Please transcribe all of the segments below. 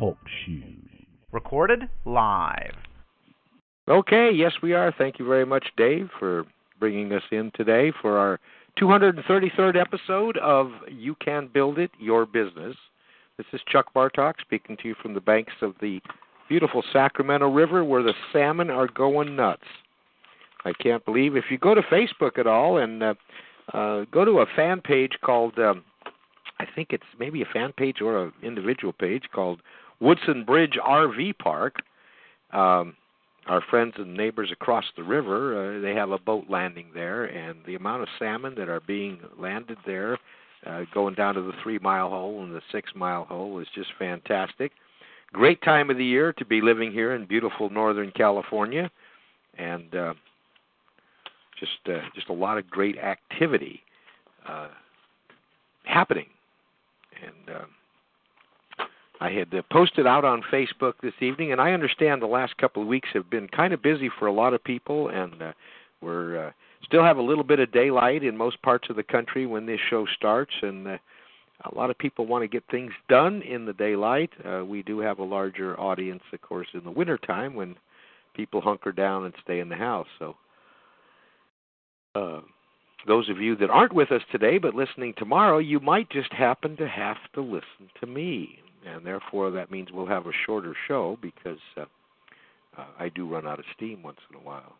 Talk Show. Recorded live. Okay, yes, we are. Thank you very much, Dave, for bringing us in today for our 233rd episode of You Can Build It, Your Business. This is Chuck Bartok speaking to you from the banks of the beautiful Sacramento River where the salmon are going nuts. I can't believe if you go to Facebook at all and uh, uh, go to a fan page called, um, I think it's maybe a fan page or an individual page called Woodson Bridge RV Park. Um, our friends and neighbors across the river, uh, they have a boat landing there, and the amount of salmon that are being landed there, uh, going down to the three mile hole and the six mile hole, is just fantastic. Great time of the year to be living here in beautiful Northern California, and uh, just uh, just a lot of great activity uh, happening, and. Uh, I had uh, posted out on Facebook this evening, and I understand the last couple of weeks have been kind of busy for a lot of people, and uh, we're uh, still have a little bit of daylight in most parts of the country when this show starts, and uh, a lot of people want to get things done in the daylight. Uh, we do have a larger audience, of course, in the winter time when people hunker down and stay in the house. So. Uh, those of you that aren't with us today but listening tomorrow, you might just happen to have to listen to me and therefore that means we'll have a shorter show because uh, uh, I do run out of steam once in a while.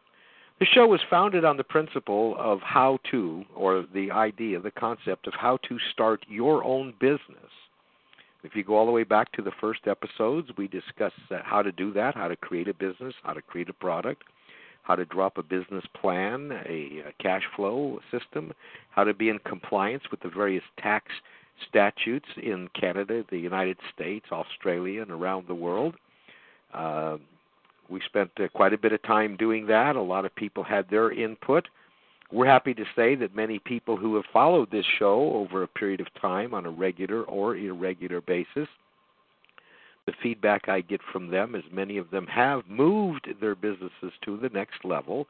The show was founded on the principle of how to, or the idea, the concept of how to start your own business. If you go all the way back to the first episodes, we discuss how to do that, how to create a business, how to create a product, how to drop a business plan, a cash flow system, how to be in compliance with the various tax statutes in Canada, the United States, Australia, and around the world. Uh, we spent uh, quite a bit of time doing that. A lot of people had their input. We're happy to say that many people who have followed this show over a period of time on a regular or irregular basis, the feedback I get from them is many of them have moved their businesses to the next level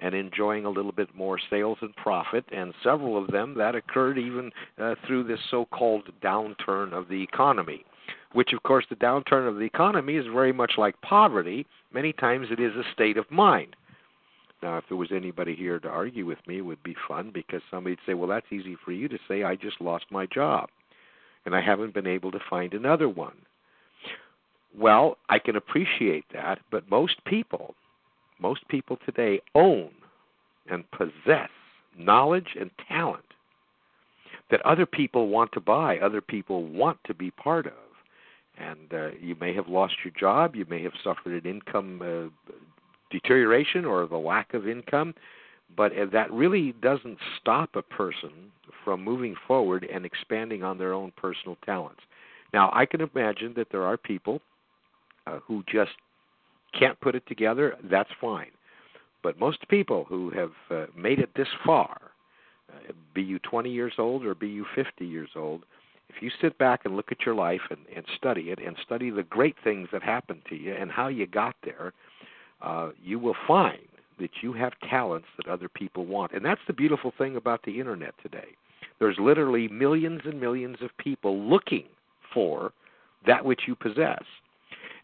and enjoying a little bit more sales and profit, and several of them that occurred even uh, through this so called downturn of the economy. Which, of course, the downturn of the economy is very much like poverty. Many times it is a state of mind. Now, if there was anybody here to argue with me, it would be fun because somebody'd say, Well, that's easy for you to say. I just lost my job, and I haven't been able to find another one. Well, I can appreciate that, but most people most people today own and possess knowledge and talent that other people want to buy, other people want to be part of. And uh, you may have lost your job, you may have suffered an income uh, deterioration or the lack of income, but uh, that really doesn't stop a person from moving forward and expanding on their own personal talents. Now, I can imagine that there are people uh, who just can't put it together, that's fine. But most people who have uh, made it this far, uh, be you 20 years old or be you 50 years old, if you sit back and look at your life and, and study it and study the great things that happened to you and how you got there, uh, you will find that you have talents that other people want. And that's the beautiful thing about the internet today. There's literally millions and millions of people looking for that which you possess.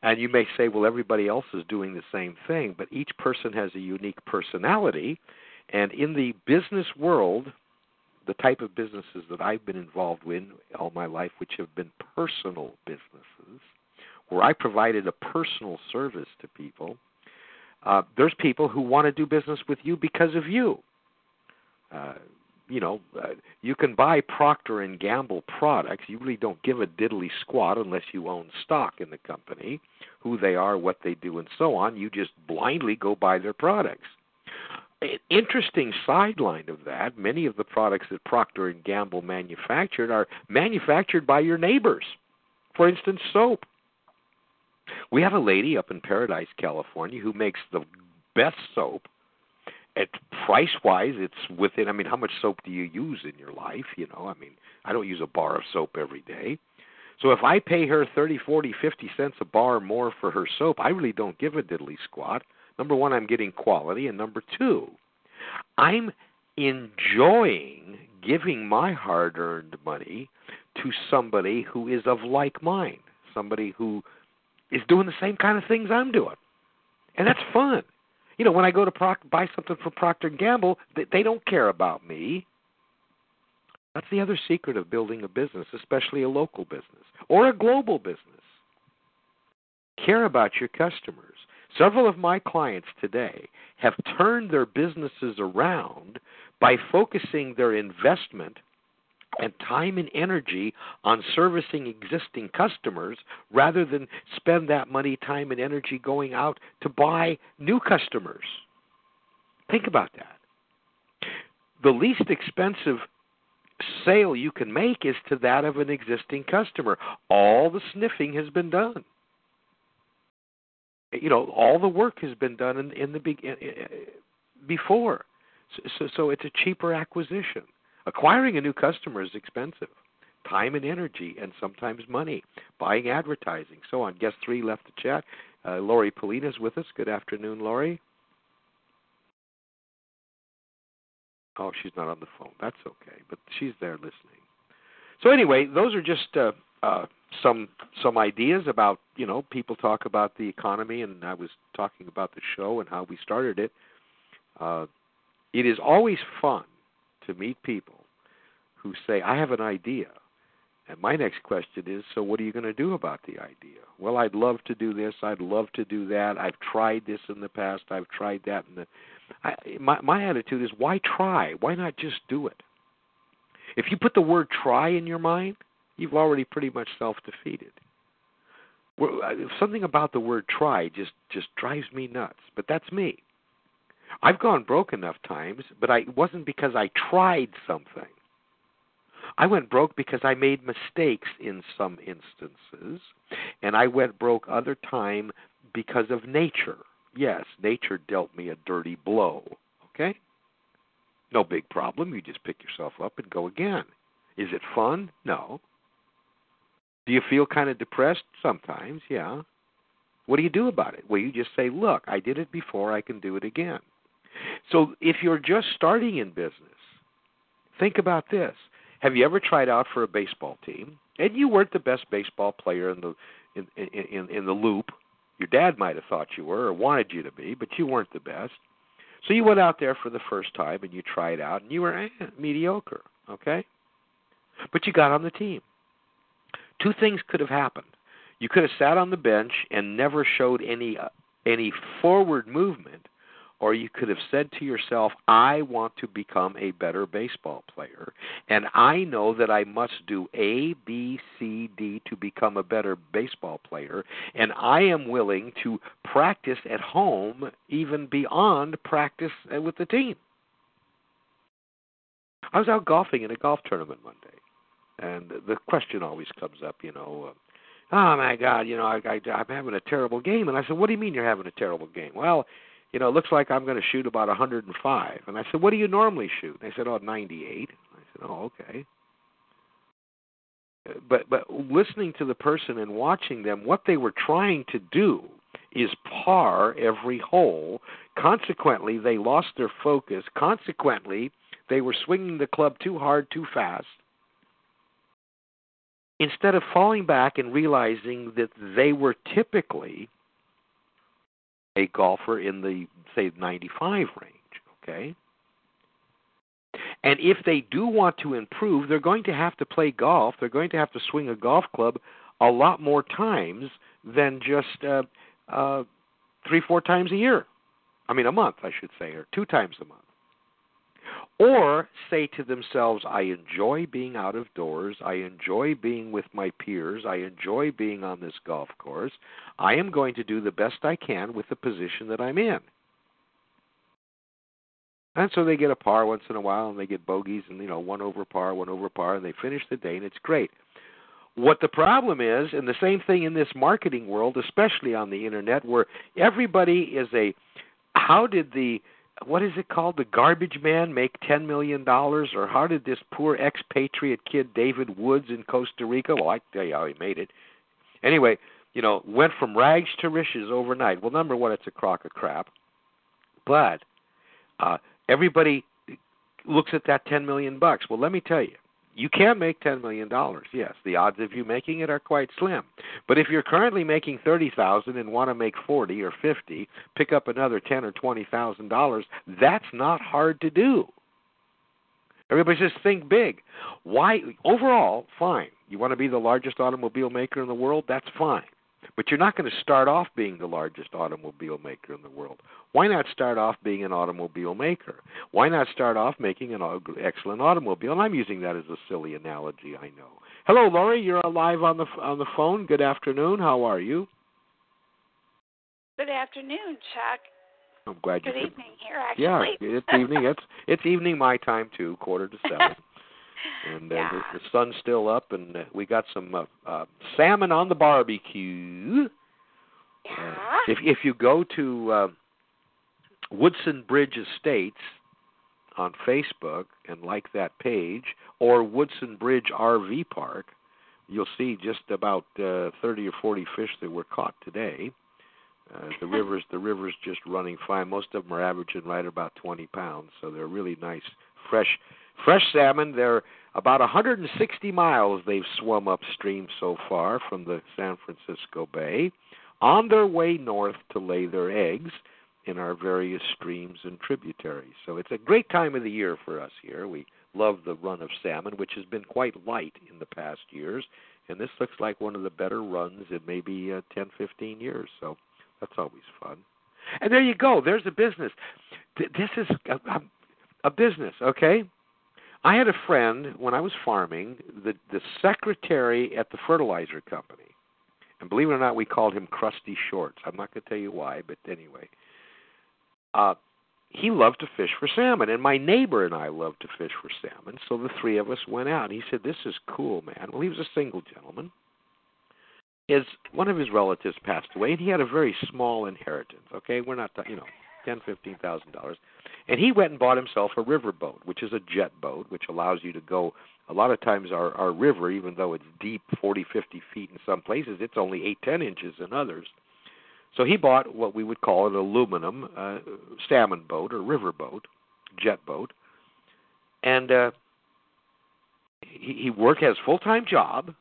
And you may say, well, everybody else is doing the same thing, but each person has a unique personality. And in the business world, the type of businesses that I've been involved with all my life, which have been personal businesses, where I provided a personal service to people, uh, there's people who want to do business with you because of you. Uh, you know, uh, you can buy Procter and Gamble products. You really don't give a diddly squat unless you own stock in the company, who they are, what they do, and so on. You just blindly go buy their products. An interesting sideline of that: many of the products that Procter and Gamble manufactured are manufactured by your neighbors. For instance, soap. We have a lady up in Paradise, California, who makes the best soap at price wise it's within i mean how much soap do you use in your life you know? I mean i don't use a bar of soap every day. So if i pay her thirty forty fifty cents a bar more for her soap i really don't give a diddly squat. Number one i'm getting quality and number two i'm enjoying giving my hard earned money to somebody who is of like mind somebody who is doing the same kind of things I'm doing, and that's fun. You know, when I go to Proc- buy something from Procter and Gamble, they, they don't care about me. That's the other secret of building a business, especially a local business or a global business. Care about your customers. Several of my clients today have turned their businesses around by focusing their investment and time and energy on servicing existing customers rather than spend that money, time, and energy going out to buy new customers. Think about that. The least expensive sale you can make is to that of an existing customer. All the sniffing has been done you know all the work has been done in, in the be, before so, so so it's a cheaper acquisition acquiring a new customer is expensive. Time and energy and sometimes money. Buying advertising. So on. Guest three left the chat. Uh, Lori Polina is with us. Good afternoon Lori. Oh she's not on the phone. That's okay but she's there listening. So anyway those are just uh, uh, some some ideas about you know people talk about the economy and I was talking about the show and how we started it. Uh, it is always fun to meet people who say I have an idea, and my next question is so what are you going to do about the idea? Well, I'd love to do this. I'd love to do that. I've tried this in the past. I've tried that in the. I, my my attitude is why try? Why not just do it? If you put the word try in your mind you've already pretty much self defeated. Uh, something about the word try just just drives me nuts, but that's me. I've gone broke enough times, but I it wasn't because I tried something. I went broke because I made mistakes in some instances, and I went broke other time because of nature. Yes, nature dealt me a dirty blow. Okay? No big problem. You just pick yourself up and go again. Is it fun? No. Do you feel kind of depressed? Sometimes, yeah. What do you do about it? Well, you just say, look, I did it before, I can do it again. So if you're just starting in business, think about this. Have you ever tried out for a baseball team? And you weren't the best baseball player in the in in in the loop. Your dad might have thought you were or wanted you to be, but you weren't the best. So you went out there for the first time and you tried out and you were eh, mediocre, okay? But you got on the team. Two things could have happened. You could have sat on the bench and never showed any uh, any forward movement, or you could have said to yourself, I want to become a better baseball player, and I know that I must do A, B, C, D to become a better baseball player, and I am willing to practice at home even beyond practice uh, with the team. I was out golfing in a golf tournament one day, and the question always comes up, you know, uh, oh my God, you know, I, I, I'm having a terrible game. And I said, what do you mean you're having a terrible game? Well, you know, it looks like I'm going to shoot about 105. And I said, what do you normally shoot? And they said, oh, 98. I said, oh, okay. Uh, but but listening to the person and watching them, what they were trying to do is par every hole. Consequently, they lost their focus. Consequently, they were swinging the club too hard, too fast instead of falling back and realizing that they were typically a golfer in the say 95 range, okay? And if they do want to improve, they're going to have to play golf. They're going to have to swing a golf club a lot more times than just uh, uh, three, four times a year. I mean, a month, I should say, or two times a month or say to themselves, I enjoy being out of doors, I enjoy being with my peers, I enjoy being on this golf course. I am going to do the best I can with the position that I'm in. And so they get a par once in a while and they get bogeys and you know, one over par, one over par, and they finish the day and it's great. What the problem is, and the same thing in this marketing world, especially on the internet, where everybody is a how did the what is it called? The garbage man make ten million dollars, or how did this poor expatriate kid David Woods in Costa Rica? Well, I tell you how he made it. Anyway, you know, went from rags to riches overnight. Well, number one, it's a crock of crap, but uh, everybody looks at that ten million bucks. Well, let me tell you, you can make ten million dollars. Yes, the odds of you making it are quite slim. But if you're currently making thirty thousand and want to make forty or fifty, pick up another ten or twenty thousand dollars. That's not hard to do. Everybody just think big. Why? Overall, fine. You want to be the largest automobile maker in the world? That's fine. But you're not going to start off being the largest automobile maker in the world. Why not start off being an automobile maker? Why not start off making an excellent automobile? And I'm using that as a silly analogy, I know. Hello, Lori. You're live on the on the phone. Good afternoon. How are you? Good afternoon, Chuck. I'm glad Good you. Good evening here, actually. Yeah, it's evening. It's it's evening my time too, quarter to seven. and uh, yeah. the, the sun's still up, and uh, we got some uh, uh, salmon on the barbecue. Yeah. if if you go to uh, Woodson Bridge Estates on Facebook and like that page, or Woodson Bridge RV Park, you'll see just about uh, 30 or 40 fish that were caught today. Uh, the rivers, the rivers just running fine. Most of them are averaging right about 20 pounds, so they're really nice, fresh, fresh salmon. They're about 160 miles they've swum upstream so far from the San Francisco Bay, on their way north to lay their eggs in our various streams and tributaries. So it's a great time of the year for us here. We love the run of salmon, which has been quite light in the past years, and this looks like one of the better runs in maybe uh, 10, 15 years. So that's always fun. And there you go. There's a business. This is a, a business, okay? I had a friend when I was farming, the the secretary at the fertilizer company. And believe it or not, we called him Crusty Shorts. I'm not going to tell you why, but anyway. Uh he loved to fish for salmon, and my neighbor and I loved to fish for salmon. So the three of us went out. He said, "This is cool, man." Well, he was a single gentleman his one of his relatives passed away, and he had a very small inheritance. Okay, we're not you know ten fifteen thousand dollars, and he went and bought himself a river boat, which is a jet boat, which allows you to go. A lot of times, our our river, even though it's deep forty fifty feet in some places, it's only eight ten inches in others. So he bought what we would call an aluminum uh, salmon boat or river boat, jet boat, and uh, he, he worked has full time job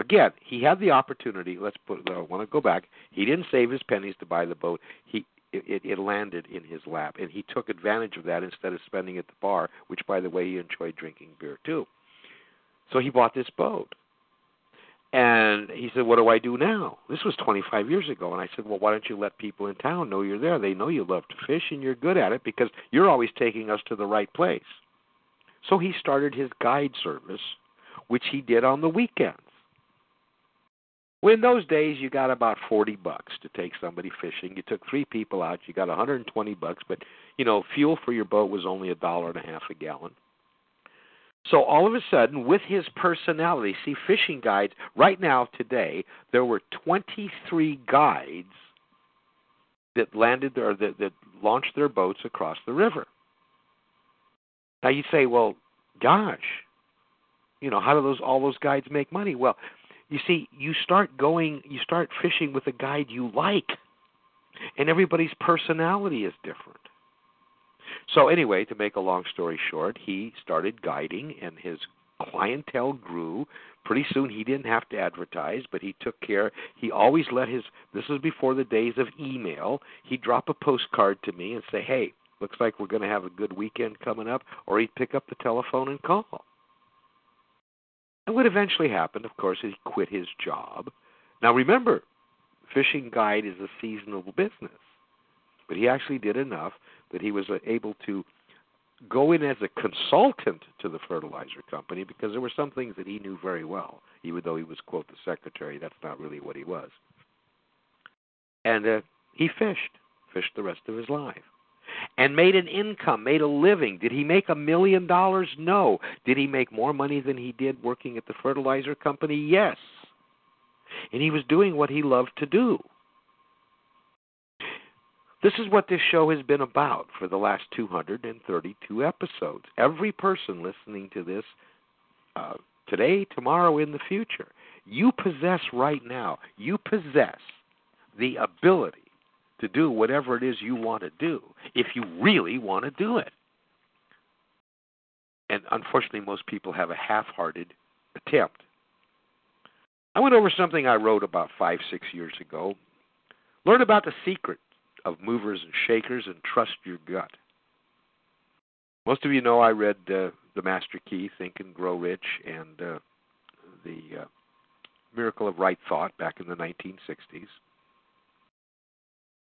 again, he had the opportunity. Let's put. I want to go back. He didn't save his pennies to buy the boat. He it, it landed in his lap, and he took advantage of that instead of spending at the bar, which, by the way, he enjoyed drinking beer too. So he bought this boat, and he said, "What do I do now?" This was 25 years ago, and I said, "Well, why don't you let people in town know you're there? They know you love to fish, and you're good at it because you're always taking us to the right place." So he started his guide service, which he did on the weekends. Well, in those days, you got about forty bucks to take somebody fishing. You took three people out, you got 120 bucks, but you know, fuel for your boat was only a dollar and a half a gallon. So all of a sudden, with his personality, see, fishing guides right now today, there were 23 guides that landed there, that, that launched their boats across the river. Now you say, well, gosh, you know, how do those all those guides make money? Well, you see, you start going, you start fishing with a guide you like, and everybody's personality is different. So, anyway, to make a long story short, he started guiding, and his clientele grew. Pretty soon, he didn't have to advertise, but he took care. He always let his. This was before the days of email. He'd drop a postcard to me and say, "Hey, looks like we're going to have a good weekend coming up," or he'd pick up the telephone and call. And what eventually happened, of course, is he quit his job. Now remember, fishing guide is a seasonal business. But he actually did enough that he was uh, able to go in as a consultant to the fertilizer company because there were some things that he knew very well, even though he was, quote, the secretary. That's not really what he was. And uh, he fished, fished the rest of his life and made an income, made a living. Did he make a million dollars? No. Did he make more money than he did working at the fertilizer company? Yes. And he was doing what he loved to do. This is what this show has been about for the last 232 episodes. Every person listening to this uh, today, tomorrow, in the future, you possess right now, you possess the ability to do whatever it is you want to do if you really want to do it. and unfortunately, most people have a half hearted attempt. I went over something I wrote about five, six years ago. Learn about the secret of movers and shakers and trust your gut. Most of you know I read uh, The Master Key, Think and Grow Rich, and uh, The uh, Miracle of Right Thought back in the 1960s.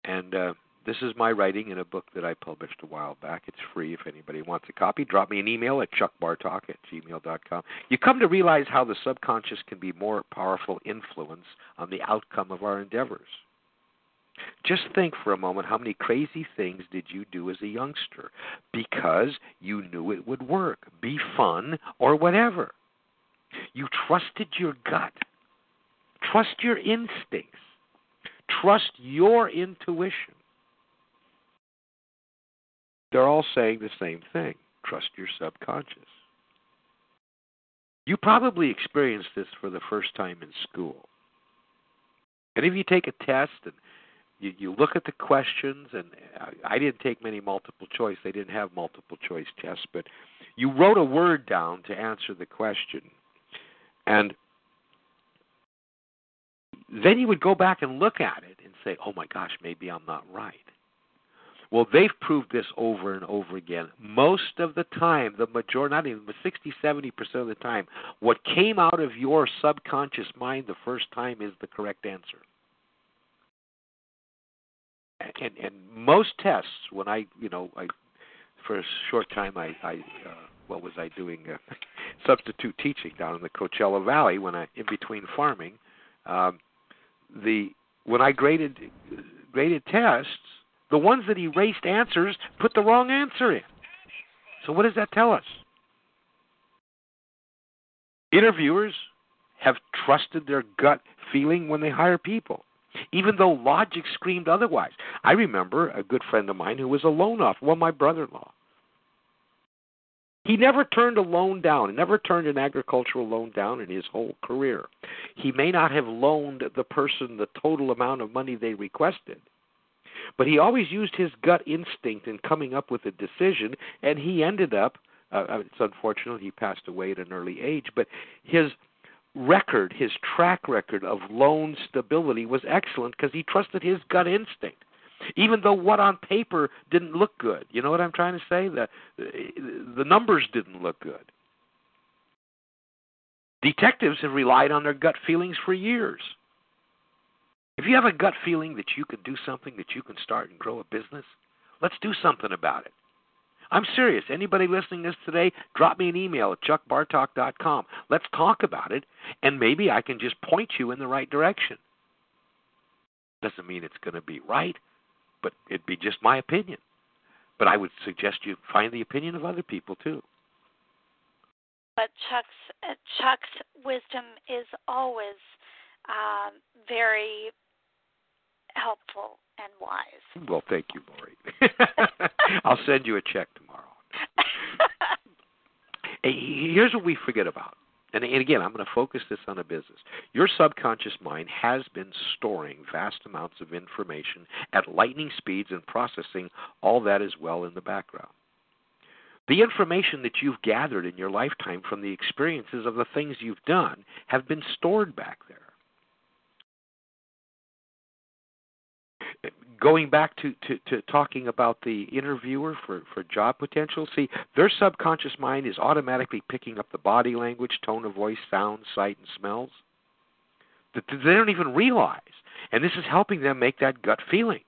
And uh, this is my writing in a book that I published a while back. It's free if anybody wants a copy. Drop me an email at chuckbartok at gmail.com. You come to realize how the subconscious can be more powerful influence on the outcome of our endeavors. Just think for a moment how many crazy things did you do as a youngster because you knew it would work, be fun, or whatever. You trusted your gut. Trust your instincts. Trust your intuition. They're all saying the same thing trust your subconscious. You probably experienced this for the first time in school. And if you take a test and you, you look at the questions, and I, I didn't take many multiple choice, they didn't have multiple choice tests, but you wrote a word down to answer the question. And then you would go back and look at it and say, oh my gosh, maybe I'm not right. Well, they've proved this over and over again. Most of the time, the majority, not even, but 60, 70% of the time, what came out of your subconscious mind the first time is the correct answer. And, and most tests, when I, you know, I, for a short time, I, I uh, what was I doing? Uh, substitute teaching down in the Coachella Valley when I, in between farming. Um, the when I graded graded tests, the ones that erased answers put the wrong answer in. So, what does that tell us? Interviewers have trusted their gut feeling when they hire people, even though logic screamed otherwise. I remember a good friend of mine who was a loan officer, well, my brother in law. He never turned a loan down, he never turned an agricultural loan down in his whole career. He may not have loaned the person the total amount of money they requested, but he always used his gut instinct in coming up with a decision, and he ended up. Uh, uh, it's unfortunate he passed away at an early age, but his record, his track record of loan stability was excellent because he trusted his gut instinct even though what on paper didn't look good. You know what I'm trying to say? The the numbers didn't look good. Detectives have relied on their gut feelings for years. If you have a gut feeling that you can do something, that you can start and grow a business, let's do something about it. I'm serious. Anybody listening to this today, drop me an email at chuckbartok.com. Let's talk about it, and maybe I can just point you in the right direction. Doesn't mean it's going to be right, but it'd be just my opinion. But I would suggest you find the opinion of other people too. But Chuck's uh, Chuck's wisdom is always um, very helpful and wise. Well, thank you, Lori. I'll send you a check tomorrow. hey, here's what we forget about. And, and again, I'm going to focus this on a business. Your subconscious mind has been storing vast amounts of information at lightning speeds and processing all that as well in the background. The information that you've gathered in your lifetime from the experiences of the things you've done have been stored back there. Going back to, to, to talking about the interviewer for, for job potential, see, their subconscious mind is automatically picking up the body language, tone of voice, sound, sight, and smells that they don't even realize. And this is helping them make that gut feeling.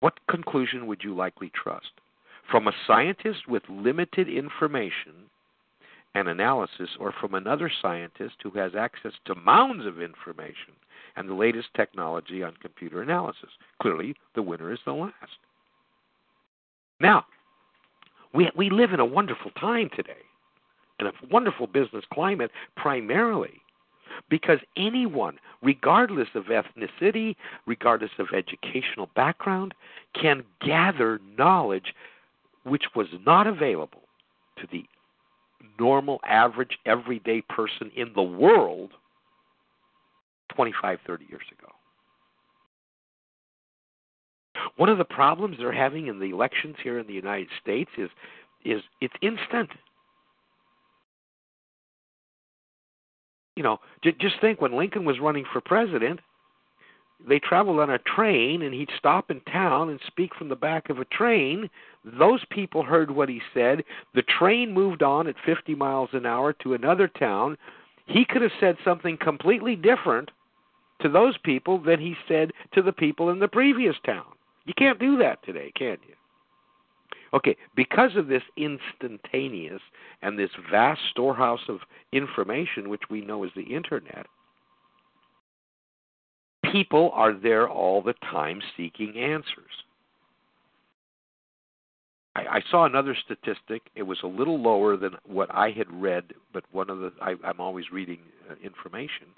What conclusion would you likely trust? From a scientist with limited information and analysis, or from another scientist who has access to mounds of information and the latest technology on computer analysis. Clearly, the winner is the last. Now, we, we live in a wonderful time today, in a wonderful business climate, primarily because anyone, regardless of ethnicity, regardless of educational background, can gather knowledge which was not available to the normal, average, everyday person in the world 25, 30 years ago. One of the problems they're having in the elections here in the United States is is it's instant. You know, j- just think when Lincoln was running for president, they traveled on a train and he'd stop in town and speak from the back of a train. Those people heard what he said. The train moved on at 50 miles an hour to another town. He could have said something completely different to those people than he said to the people in the previous town. You can't do that today, can you? Okay, because of this instantaneous and this vast storehouse of information, which we know is the internet, people are there all the time seeking answers. I, I saw another statistic. It was a little lower than what I had read, but one of the I, I'm always reading uh, information.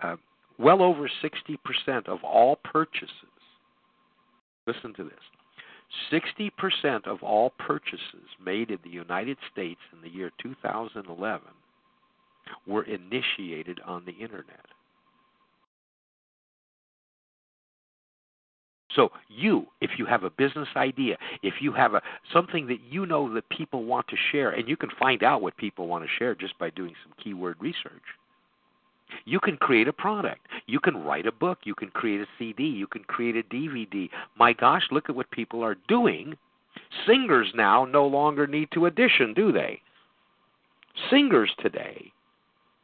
Uh, well over 60% of all purchases. Listen to this. 60% of all purchases made in the United States in the year 2011 were initiated on the internet. So you, if you have a business idea, if you have a something that you know that people want to share, and you can find out what people want to share just by doing some keyword research. You can create a product. You can write a book. You can create a CD. You can create a DVD. My gosh, look at what people are doing. Singers now no longer need to audition, do they? Singers today,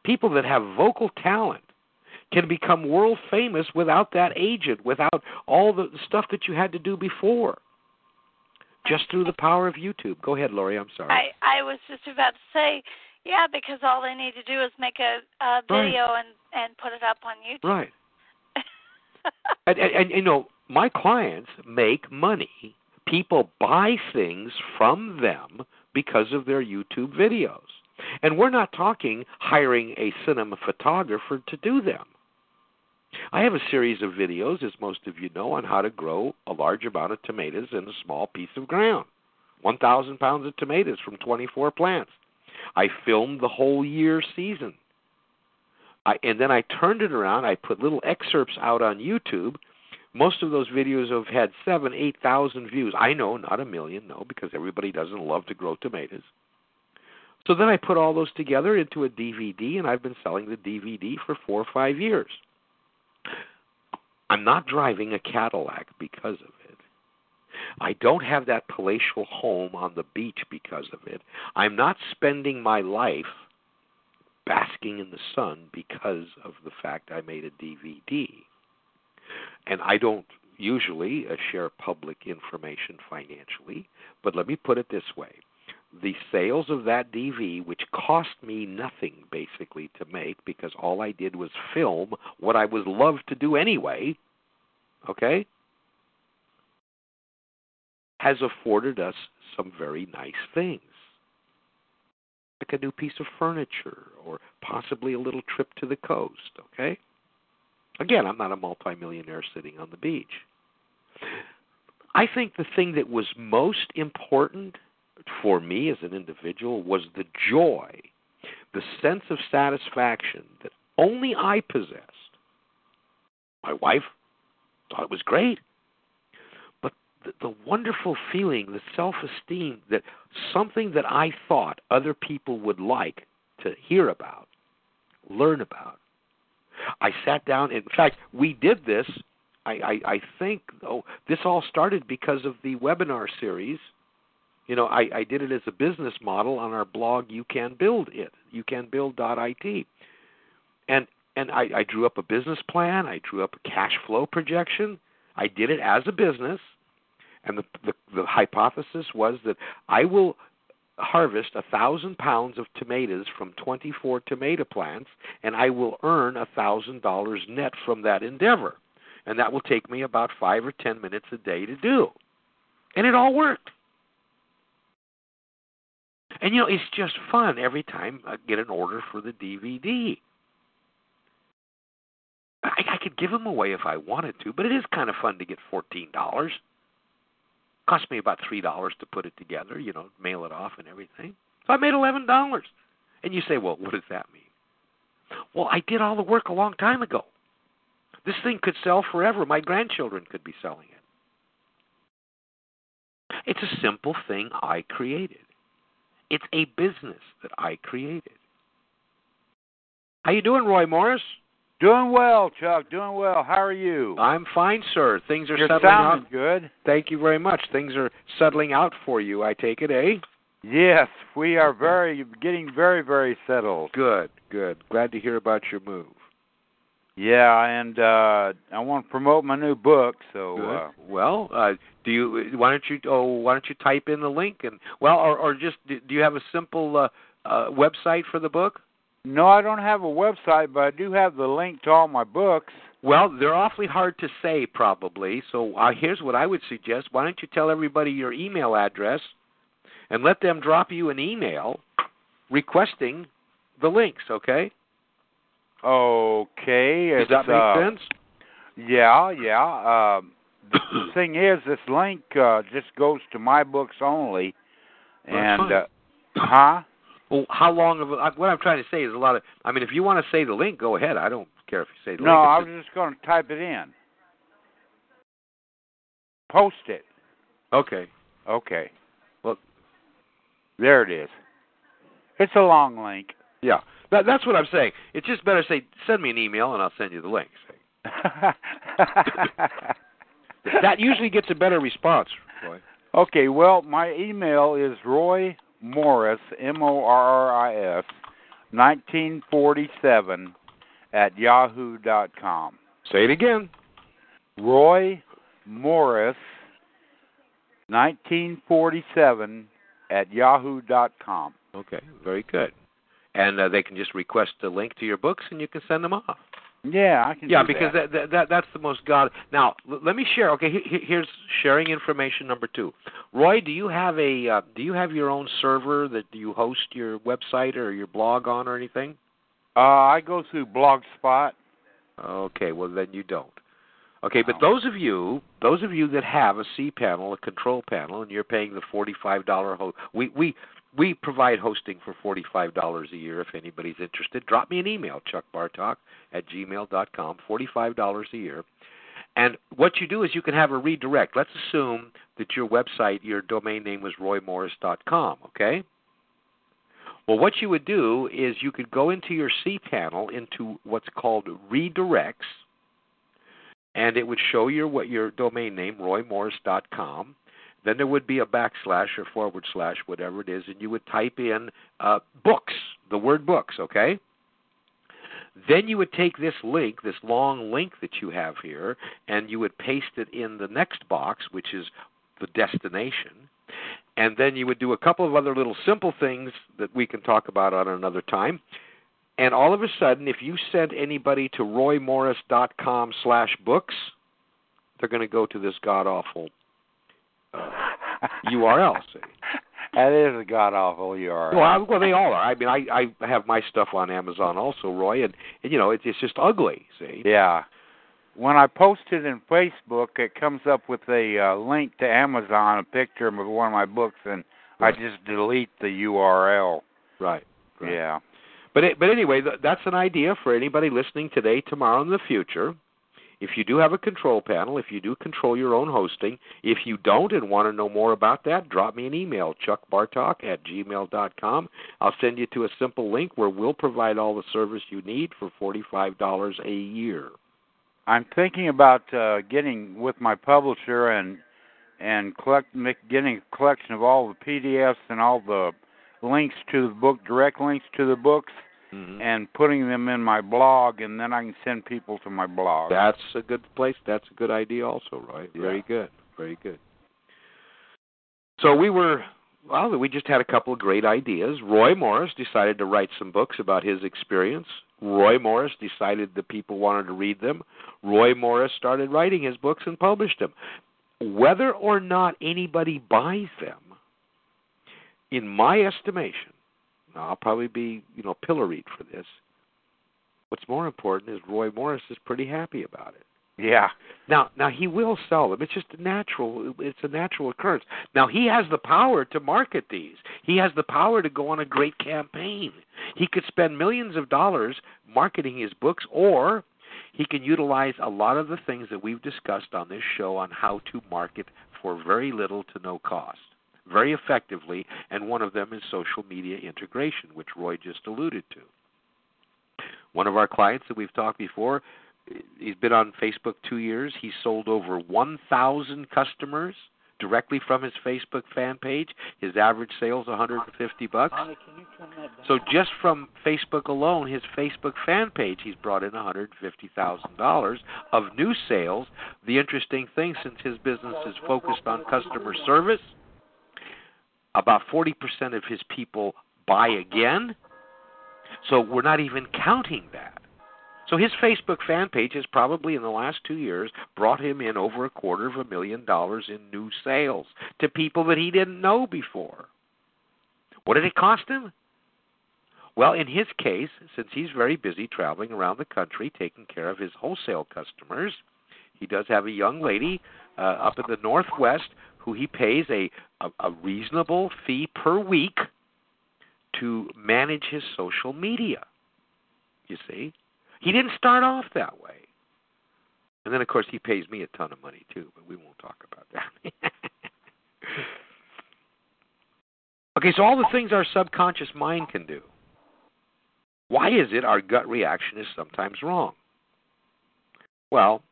people that have vocal talent, can become world famous without that agent, without all the stuff that you had to do before. Just through the power of YouTube. Go ahead, Lori. I'm sorry. I, I was just about to say, yeah, because all they need to do is make a, a video right. and and put it up on YouTube. Right. and, and, and you know, my clients make money. People buy things from them because of their YouTube videos. And we're not talking hiring a cinema photographer to do them. I have a series of videos, as most of you know, on how to grow a large amount of tomatoes in a small piece of ground. 1,000 pounds of tomatoes from 24 plants. I filmed the whole year season. I, and then I turned it around. I put little excerpts out on YouTube. Most of those videos have had seven, eight thousand views. I know, not a million, no, because everybody doesn't love to grow tomatoes. So then I put all those together into a DVD, and I've been selling the DVD for four or five years. I'm not driving a Cadillac because of it. I don't have that palatial home on the beach because of it. I'm not spending my life basking in the sun because of the fact I made a DVD. And I don't usually uh, share public information financially, but let me put it this way. The sales of that DV, which cost me nothing basically to make because all I did was film what I was loved to do anyway, okay, has afforded us some very nice things. Like a new piece of furniture or possibly a little trip to the coast, okay? Again, I'm not a multimillionaire sitting on the beach. I think the thing that was most important for me as an individual was the joy, the sense of satisfaction that only I possessed. My wife thought it was great the, the wonderful feeling, the self esteem that something that I thought other people would like to hear about, learn about. I sat down. In fact, we did this. I, I, I think oh, this all started because of the webinar series. You know, I, I did it as a business model on our blog. You can build it. You can build.it, and and I, I drew up a business plan. I drew up a cash flow projection. I did it as a business and the, the, the hypothesis was that I will harvest a thousand pounds of tomatoes from 24 tomato plants, and I will earn a thousand dollars net from that endeavor, and that will take me about five or ten minutes a day to do, and it all worked. And you know, it's just fun every time I get an order for the DVD. I, I could give them away if I wanted to, but it is kind of fun to get fourteen dollars. Cost me about three dollars to put it together, you know, mail it off and everything. So I made eleven dollars. And you say, well, what does that mean? Well, I did all the work a long time ago. This thing could sell forever. My grandchildren could be selling it. It's a simple thing I created. It's a business that I created. How you doing, Roy Morris? Doing well, Chuck. Doing well. How are you? I'm fine, sir. Things are You're settling sounding out. good. Thank you very much. Things are settling out for you. I take it, eh? Yes, we are very getting very very settled. Good, good. Glad to hear about your move. Yeah, and uh I want to promote my new book, so uh well, uh, do you? Why don't you? Oh, why don't you type in the link and well, or or just do do you have a simple uh, uh, website for the book? no, I don't have a website, but I do have the link to all my books. Well, they're awfully hard to say, probably. So uh, here's what I would suggest: Why don't you tell everybody your email address, and let them drop you an email requesting the links? Okay? Okay. Does that make uh, sense? Yeah, yeah. Um the thing is this link uh just goes to my books only. And uh huh? Well, how long of a, uh, what I'm trying to say is a lot of. I mean, if you want to say the link, go ahead. I don't care if you say the link. No, I was just going to type it in. Post it. okay. Okay. Well- there it is. It's a long link. Yeah, that, that's what I'm saying. It's just better to say send me an email and I'll send you the link. That usually gets a better response, Roy. okay, well, my email is Roy Morris, M O R R I S, 1947 at yahoo dot com. Say it again. Roy Morris, 1947 at yahoo dot com. Okay, very good. And uh, they can just request a link to your books and you can send them off. Yeah, I can Yeah, do because that. that, that, that that's the most god. Now, l- let me share. Okay, he- he- here's sharing information number two. Roy, do you have a uh, do you have your own server that you host your website or your blog on or anything? Uh, I go through Blogspot. Okay, well then you don't. Okay, but Oh. those of you, those of you that have a C panel, a control panel, and you're paying the forty-five dollar host, we we we provide hosting for forty-five dollars a year. If anybody's interested, drop me an email, Chuck Bartok at gmail dot com. Forty-five dollars a year. And what you do is you can have a redirect. Let's assume that your website, your domain name was roymorris.com, okay? Well, what you would do is you could go into your C panel into what's called redirects, and it would show your what your domain name, roymorris.com. Then there would be a backslash or forward slash, whatever it is, and you would type in uh, books, the word books, okay? Then you would take this link, this long link that you have here, and you would paste it in the next box, which is the destination. And then you would do a couple of other little simple things that we can talk about on another time. And all of a sudden, if you sent anybody to roymorris.com slash books, they're going to go to this god awful uh, URL. See? That is a god awful URL. Well, I, well, they all are. I mean, I I have my stuff on Amazon also, Roy, and, and you know, it's it's just ugly. See? Yeah. When I post it in Facebook, it comes up with a uh, link to Amazon, a picture of one of my books, and Right. I just delete the URL. Right. right. Yeah. But it, but anyway, th- that's an idea for anybody listening today, tomorrow, in the future. If you do have a control panel, if you do control your own hosting, if you don't and want to know more about that, drop me an email, chuckbartok at gmail dot com. I'll send you to a simple link where we'll provide all the service you need for $45 a year. I'm thinking about uh, getting with my publisher and and collect getting a collection of all the PDFs and all the links to the book, direct links to the books, Mm-hmm. and putting them in my blog, and then I can send people to my blog. That's a good place. That's a good idea, also, Roy. Very good. Very good. So we were, well, we just had a couple of great ideas. Roy Morris decided to write some books about his experience. Roy Morris decided that people wanted to read them. Roy Morris started writing his books and published them. Whether or not anybody buys them, in my estimation, now I'll probably be, you know, pilloried for this. What's more important is Roy Morris is pretty happy about it. Yeah. Now, now he will sell them. It's just a natural. It's a natural occurrence. Now he has the power to market these. He has the power to go on a great campaign. He could spend millions of dollars marketing his books, or he can utilize a lot of the things that we've discussed on this show on how to market for very little to no cost. Very effectively, and one of them is social media integration, which Roy just alluded to. One of our clients that we've talked before, he's been on Facebook two years. He's sold over 1,000 customers directly from his Facebook fan page. His average sales 150 bucks. So just from Facebook alone, his Facebook fan page, he's brought in $150,000 of new sales. The interesting thing, since his business is focused on customer service, about 40% of his people buy again. So we're not even counting that. So his Facebook fan page has probably in the last two years brought him in over a quarter of a million dollars in new sales to people that he didn't know before. What did it cost him? Well, in his case, since he's very busy traveling around the country taking care of his wholesale customers, he does have a young lady uh, up in the Northwest who he pays a, a, a reasonable fee per week to manage his social media. You see? He didn't start off that way. And then, of course, he pays me a ton of money, too, but we won't talk about that. okay, so all the things our subconscious mind can do. Why is it our gut reaction is sometimes wrong? Well,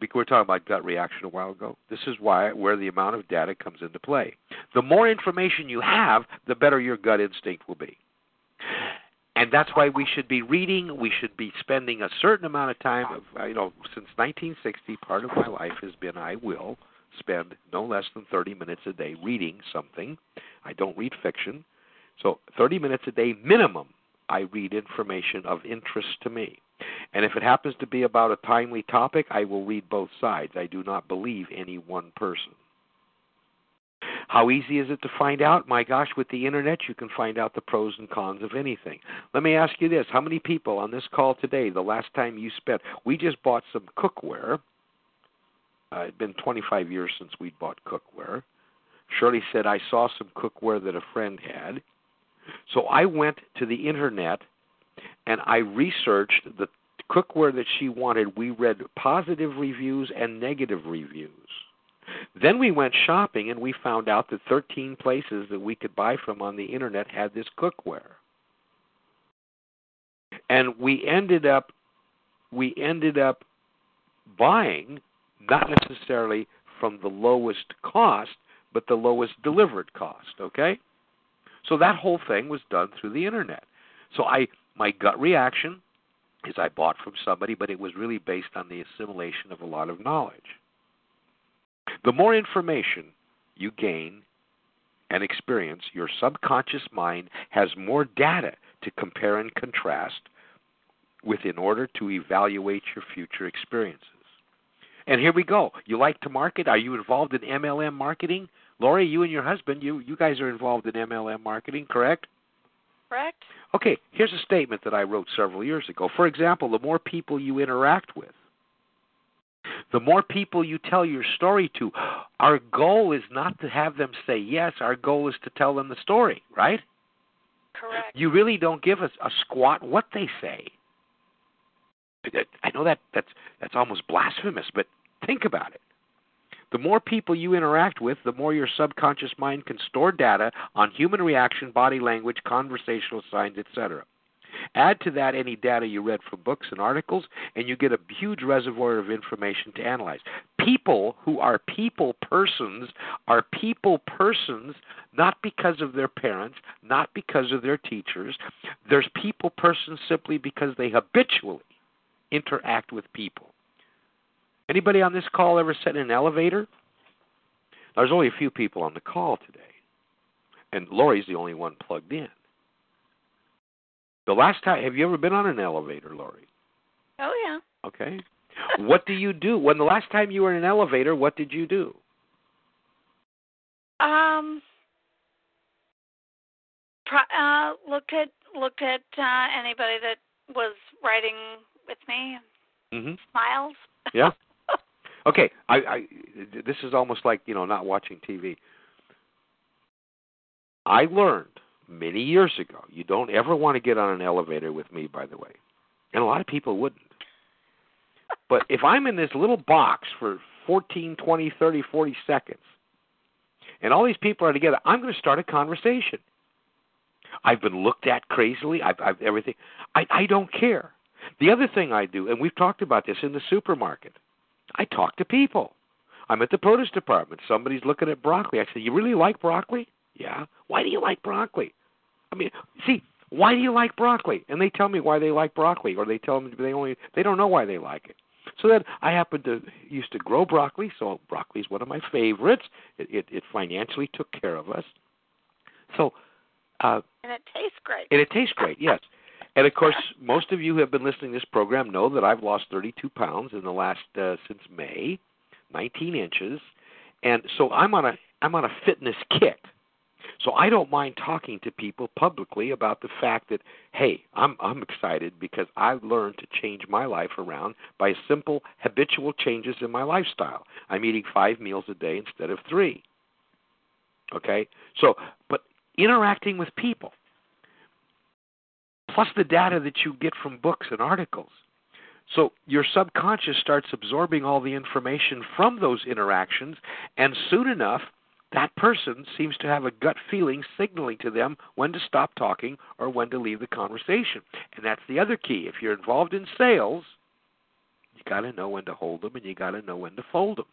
we were talking about gut reaction a while ago. This is why where the amount of data comes into play. The more information you have, the better your gut instinct will be and that's why we should be reading. We should be spending a certain amount of time. Of, uh, you know, since 1960, part of my life has been I will spend no less than 30 minutes a day reading something. I don't read fiction, so 30 minutes a day minimum. I read information of interest to me. And if it happens to be about a timely topic, I will read both sides. I do not believe any one person. How easy is it to find out? My gosh, with the internet, you can find out the pros and cons of anything. Let me ask you this: How many people on this call today, the last time you spent, we just bought some cookware. Uh, it's been 25 years since we'd bought cookware. Shirley said I saw some cookware that a friend had. So I went to the internet and I researched the cookware that she wanted. We read positive reviews and negative reviews. Then we went shopping and we found out that 13 places that we could buy from on the internet had this cookware. And we ended up we ended up buying not necessarily from the lowest cost, but the lowest delivered cost, okay? So that whole thing was done through the internet. So I my gut reaction is I bought from somebody, but it was really based on the assimilation of a lot of knowledge. The more information you gain and experience, your subconscious mind has more data to compare and contrast with in order to evaluate your future experiences. And here we go. You like to market? Are you involved in MLM marketing? Lori, you and your husband, you you guys are involved in MLM marketing, correct? Correct. Okay, here's a statement that I wrote several years ago. For example, the more people you interact with, the more people you tell your story to, our goal is not to have them say yes, our goal is to tell them the story, right? Correct. You really don't give us a squat what they say. I know that that's that's almost blasphemous, but think about it. The more people you interact with, the more your subconscious mind can store data on human reaction, body language, conversational signs, etc. Add to that any data you read from books and articles, and you get a huge reservoir of information to analyze. People who are people persons are people persons not because of their parents, not because of their teachers. There's people persons simply because they habitually interact with people. Anybody on this call ever sat in an elevator? There's only a few people on the call today, and Lori's the only one plugged in. The last time, have you ever been on an elevator, Lori? Oh yeah. Okay. what do you do when the last time you were in an elevator? What did you do? Um. uh, look at looked at uh, anybody that was riding with me. Mm-hmm. Smiles. Yeah. Okay. I, I. This is almost like you know not watching TV. I learned many years ago. You don't ever want to get on an elevator with me, by the way. And a lot of people wouldn't. But if I'm in this little box for 14, 20, 30, 40 seconds, and all these people are together, I'm going to start a conversation. I've been looked at crazily. I've, I've everything. I, I don't care. The other thing I do, and we've talked about this in the supermarket, I talk to people. I'm at the produce department. Somebody's looking at broccoli. I say, "You really like broccoli?" Yeah. Why do you like broccoli? I mean, see, why do you like broccoli? And they tell me why they like broccoli, or they tell me they only they don't know why they like it. So then I happen to used to grow broccoli, so broccoli is one of my favorites. It, it, it financially took care of us. So, uh, and it tastes great. And it tastes great, yes. And of course, most of you who have been listening to this program know that I've lost 32 pounds in the last uh, since May, 19 inches, and so I'm on a I'm on a fitness kick. So I don't mind talking to people publicly about the fact that hey, I'm I'm excited because I've learned to change my life around by simple habitual changes in my lifestyle. I'm eating 5 meals a day instead of 3. Okay? So, but interacting with people plus the data that you get from books and articles. So your subconscious starts absorbing all the information from those interactions, and soon enough, that person seems to have a gut feeling signaling to them when to stop talking or when to leave the conversation. And that's the other key. If you're involved in sales, you got to know when to hold them and you got to know when to fold them.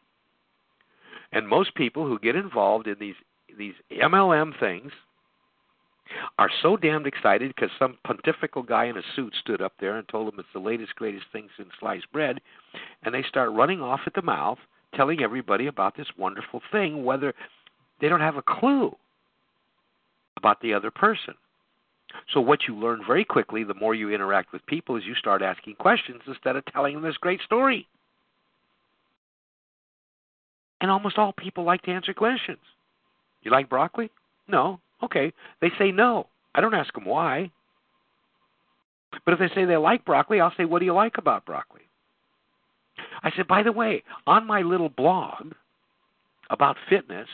And most people who get involved in these these MLM things are so damned excited because some pontifical guy in a suit stood up there and told them it's the latest greatest thing since sliced bread and they start running off at the mouth telling everybody about this wonderful thing whether they don't have a clue about the other person. So what you learn very quickly, the more you interact with people, is you start asking questions instead of telling them this great story. And almost all people like to answer questions. You like broccoli? No. Okay. They say no. I don't ask them why. But if they say they like broccoli, I'll say, What do you like about broccoli? I said, By the way, on my little blog about fitness,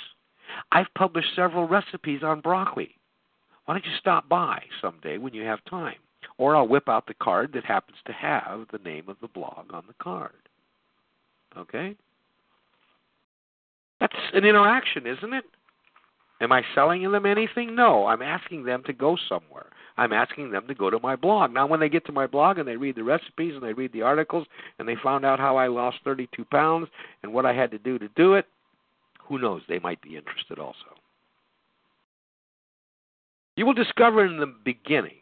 I've published several recipes on broccoli. Why don't you stop by someday when you have time? Or I'll whip out the card that happens to have the name of the blog on the card. Okay? That's an interaction, isn't it? Am I selling them anything? No. I'm asking them to go somewhere. I'm asking them to go to my blog. Now, when they get to my blog and they read the recipes and they read the articles and they found out how I lost 32 pounds and what I had to do to do it, who knows? They might be interested also. You will discover in the beginning,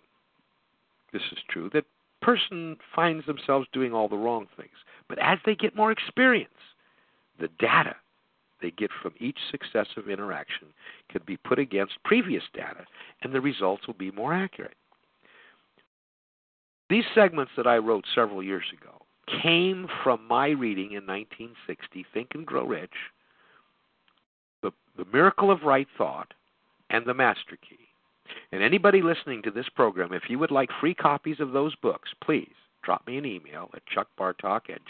this is true, that person finds themselves doing all the wrong things. But as they get more experience, the data they get from each successive interaction can be put against previous data, and the results will be more accurate. These segments that I wrote several years ago came from my reading in 1960, Think and Grow Rich, the, the Miracle of Right Thought, and The Master Key. And anybody listening to this program, if you would like free copies of those books, please drop me an email at chuckbartok at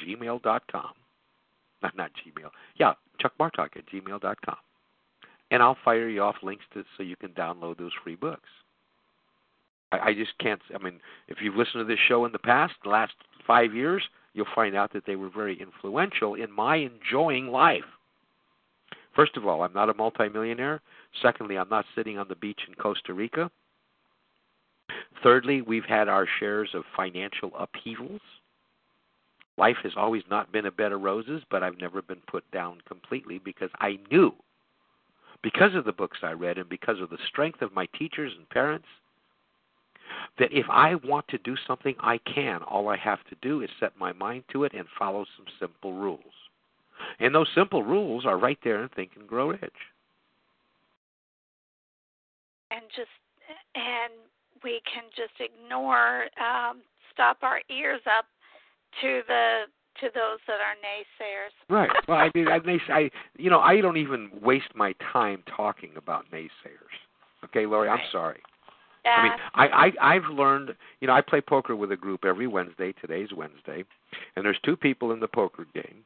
not Gmail. Yeah, chuckbartok at gmail.com. And I'll fire you off links to so you can download those free books. I, I just can't. I mean, if you've listened to this show in the past, the last five years, you'll find out that they were very influential in my enjoying life. First of all, I'm not a multimillionaire. Secondly, I'm not sitting on the beach in Costa Rica. Thirdly, we've had our shares of financial upheavals. Life has always not been a bed of roses, but I've never been put down completely because I knew, because of the books I read and because of the strength of my teachers and parents, that if I want to do something, I can. All I have to do is set my mind to it and follow some simple rules. And those simple rules are right there in Think and Grow Rich. And just and we can just ignore, um, stop our ears up to the to those that are naysayers. Right. Well, I mean, I, I, you know, I don't even waste my time talking about naysayers. Okay, Lori, right. I'm sorry. Yeah. I mean, I, I I've learned. You know, I play poker with a group every Wednesday. Today's Wednesday, and there's two people in the poker game.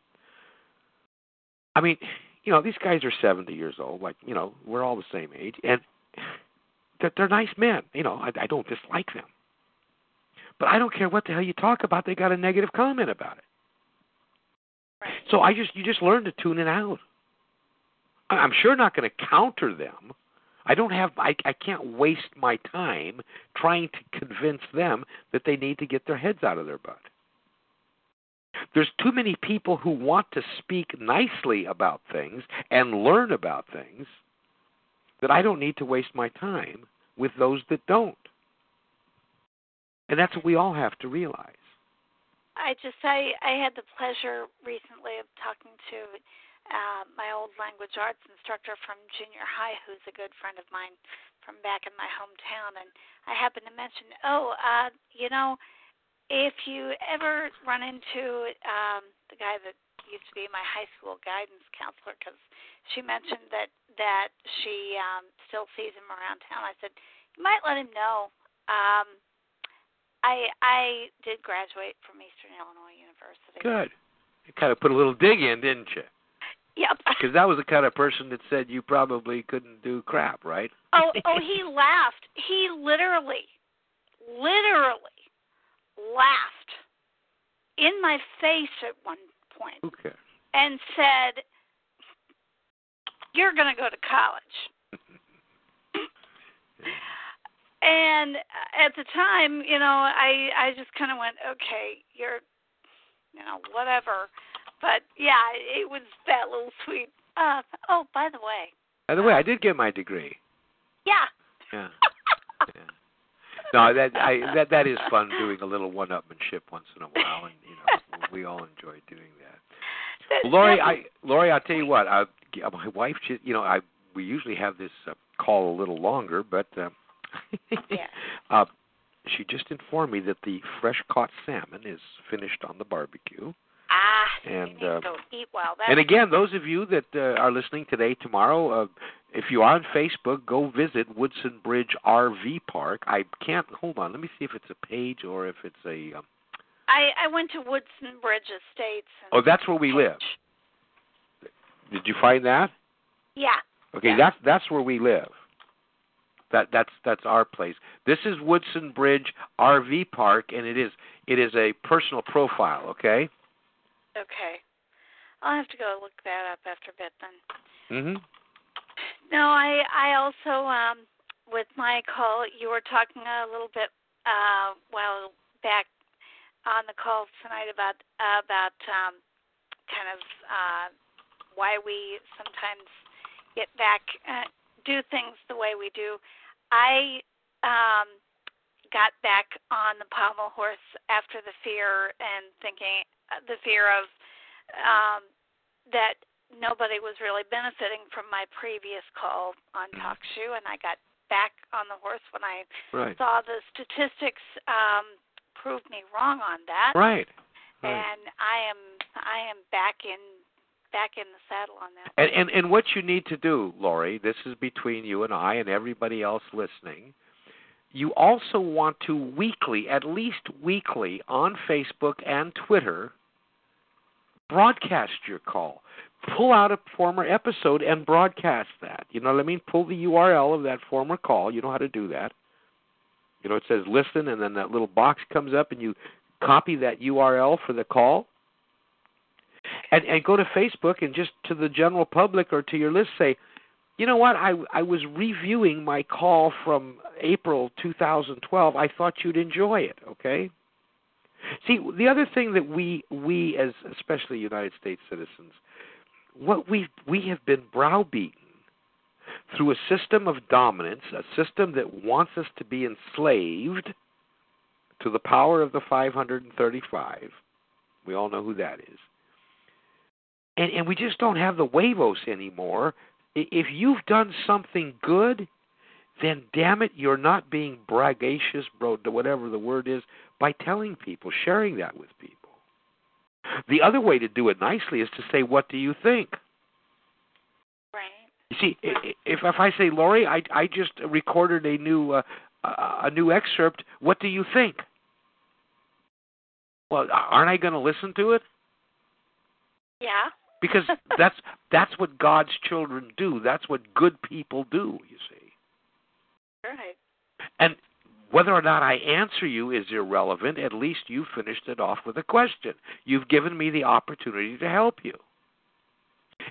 I mean, you know, these guys are 70 years old. Like, you know, we're all the same age, and they're, they're nice men. You know, I, I don't dislike them. But I don't care what the hell you talk about. They got a negative comment about it. Right. So I just you just learn to tune it out. I'm sure not going to counter them. I don't have I I can't waste my time trying to convince them that they need to get their heads out of their butt. There's too many people who want to speak nicely about things and learn about things that I don't need to waste my time with those that don't. And that's what we all have to realize. I just I I had the pleasure recently of talking to uh, my old language arts instructor from junior high, who's a good friend of mine from back in my hometown, and I happened to mention, oh, uh, you know, if you ever run into um, the guy that used to be my high school guidance counselor, because she mentioned that that she um, still sees him around town, I said, you might let him know. Um, I I did graduate from Eastern Illinois University. Good. You kind of put a little dig in, didn't you? Yep. Because that was the kind of person that said you probably couldn't do crap, right? oh, oh, he laughed. He literally, literally laughed in my face at one point cares? and said, "You're going to go to college." and at the time, you know, I I just kind of went, "Okay, you're, you know, whatever." But yeah, it was that little sweet. Uh, oh, by the way. By the way, I did get my degree. Yeah. Yeah. yeah. No, that I that that is fun doing a little one-upmanship once in a while, and you know we all enjoy doing that. Lori, I Lori, I'll tell you what. I, my wife, she, you know, I we usually have this uh, call a little longer, but uh, yeah. uh, she just informed me that the fresh caught salmon is finished on the barbecue. Ah, And, uh, eat well. That's And again, those of you that uh, are listening today, tomorrow, uh, if you are on Facebook, go visit Woodson Bridge RV Park. I can't hold on. Let me see if it's a page or if it's a. Um, I I went to Woodson Bridge Estates. And oh, that's where we live. Did you find that? Yeah. Okay, Yeah. that's that's where we live. That that's that's our place. This is Woodson Bridge RV Park, and it is it is a personal profile. Okay. Okay. I'll have to go look that up after a bit then. Mhm. No, I I also um with my call you were talking a little bit uh while back on the call tonight about about um kind of uh why we sometimes get back uh, do things the way we do. I um got back on the pommel horse after the fear and thinking uh, the fear of um that nobody was really benefiting from my previous call on TalkShoe, and I got back on the horse when I Right. saw the statistics um, prove me wrong on that. Right. Right. And I am I am back in back in the saddle on that. And, and and what you need to do, Lori, this is between you and I and everybody else listening. You also want to weekly, at least weekly, on Facebook and Twitter, broadcast your call. Pull out a former episode and broadcast that. You know what I mean? Pull the URL of that former call. You know how to do that. You know, it says listen, and then that little box comes up, and you copy that URL for the call and and go to Facebook and just to the general public or to your list say, you know what, I I was reviewing my call from April 2012. I thought you'd enjoy it. Okay. See, the other thing that we we as especially United States citizens, what we we have been browbeaten through a system of dominance, a system that wants us to be enslaved to the power of the 535. We all know who that is and and we just don't have the huevos anymore. If you've done something good, then damn it, you're not being braggacious, bro, whatever the word is, by telling people, sharing that with people. The other way to do it nicely is to say, "What do you think?" Right. You see, if if I say, "Lori, I I just recorded a new uh, a new excerpt. What do you think?" Well, aren't I going to listen to it? Yeah. Because that's that's what God's children do. That's what good people do, you see. Right. And whether or not I answer you is irrelevant. At least you finished it off with a question. You've given me the opportunity to help you.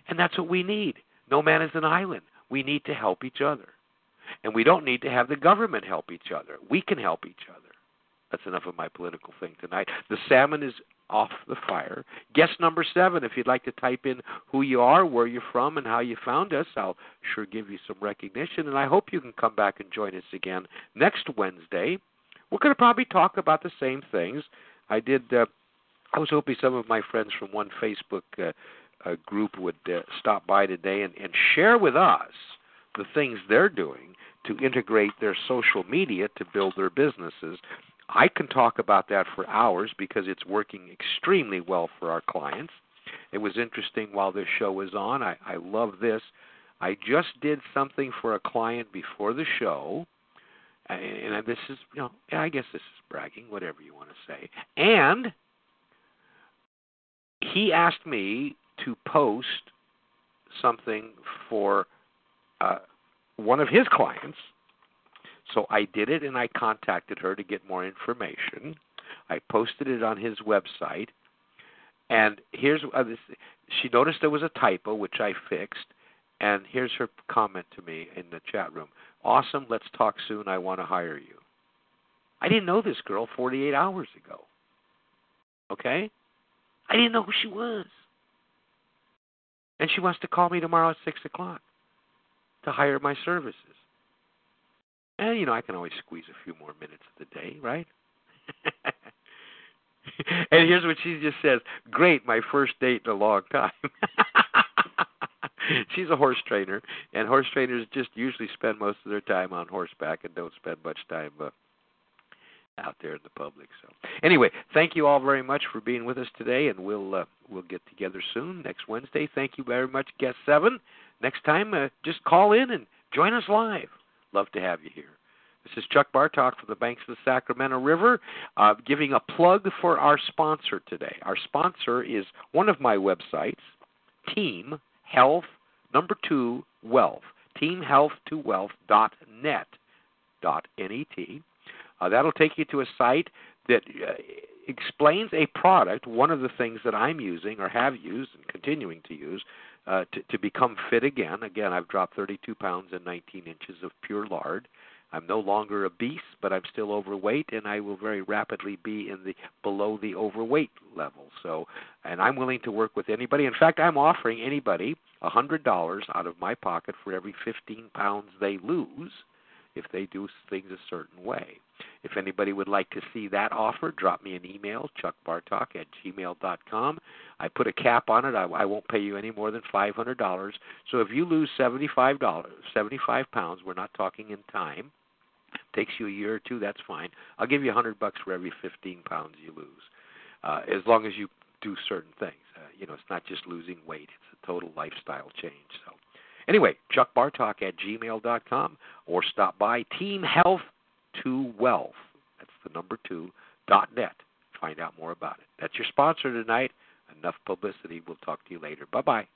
And that's what we need. No man is an island. We need to help each other. And we don't need to have the government help each other. We can help each other. That's enough of my political thing tonight. The salmon is off the fire. Guest number seven, if you'd like to type in who you are, where you're from, and how you found us, I'll sure give you some recognition. And I hope you can come back and join us again next Wednesday. We're going to probably talk about the same things. I did. Uh, I was hoping some of my friends from one Facebook uh, uh, group would uh, stop by today and, and share with us the things they're doing to integrate their social media to build their businesses. I can talk about that for hours because it's working extremely well for our clients. It was interesting while this show was on. I, I love this. I just did something for a client before the show, and, and this is, you know, I guess this is bragging, whatever you want to say. And he asked me to post something for uh, one of his clients so I did it and I contacted her to get more information. I posted it on his website. And here's uh, this, she noticed there was a typo, which I fixed. And here's her comment to me in the chat room Awesome, let's talk soon. I want to hire you. I didn't know this girl 48 hours ago. Okay? I didn't know who she was. And she wants to call me tomorrow at 6 o'clock to hire my services. And you know, I can always squeeze a few more minutes of the day, right? and here's what she just says: "Great, my first date in a long time." She's a horse trainer, and horse trainers just usually spend most of their time on horseback and don't spend much time uh, out there in the public. So, anyway, thank you all very much for being with us today, and we'll uh, we'll get together soon next Wednesday. Thank you very much, guest seven. Next time, uh, just call in and join us live. Love to have you here. This is Chuck Bartok from the banks of the Sacramento River, uh, giving a plug for our sponsor today. Our sponsor is one of my websites, Team Health Number Two Wealth, TeamHealth2Wealth.net. Dot net. Uh, that'll take you to a site that uh, explains a product. One of the things that I'm using or have used and continuing to use uh, to, to become fit again. Again, I've dropped 32 pounds and 19 inches of pure lard. I'm no longer obese, but I'm still overweight, and I will very rapidly be in the below the overweight level. So, and I'm willing to work with anybody. In fact, I'm offering anybody a hundred dollars out of my pocket for every 15 pounds they lose if they do things a certain way. If anybody would like to see that offer, drop me an email, chuckbartok at gmail.com. I put a cap on it. I, I won't pay you any more than $500. So if you lose $75, 75 pounds, we're not talking in time, takes you a year or two, that's fine. I'll give you a 100 bucks for every 15 pounds you lose, uh, as long as you do certain things. Uh, you know, it's not just losing weight; it's a total lifestyle change. So, anyway, Chuck Bartok at gmail.com or stop by Team Health to Wealth. That's the number two dot net. Find out more about it. That's your sponsor tonight. Enough publicity. We'll talk to you later. Bye bye.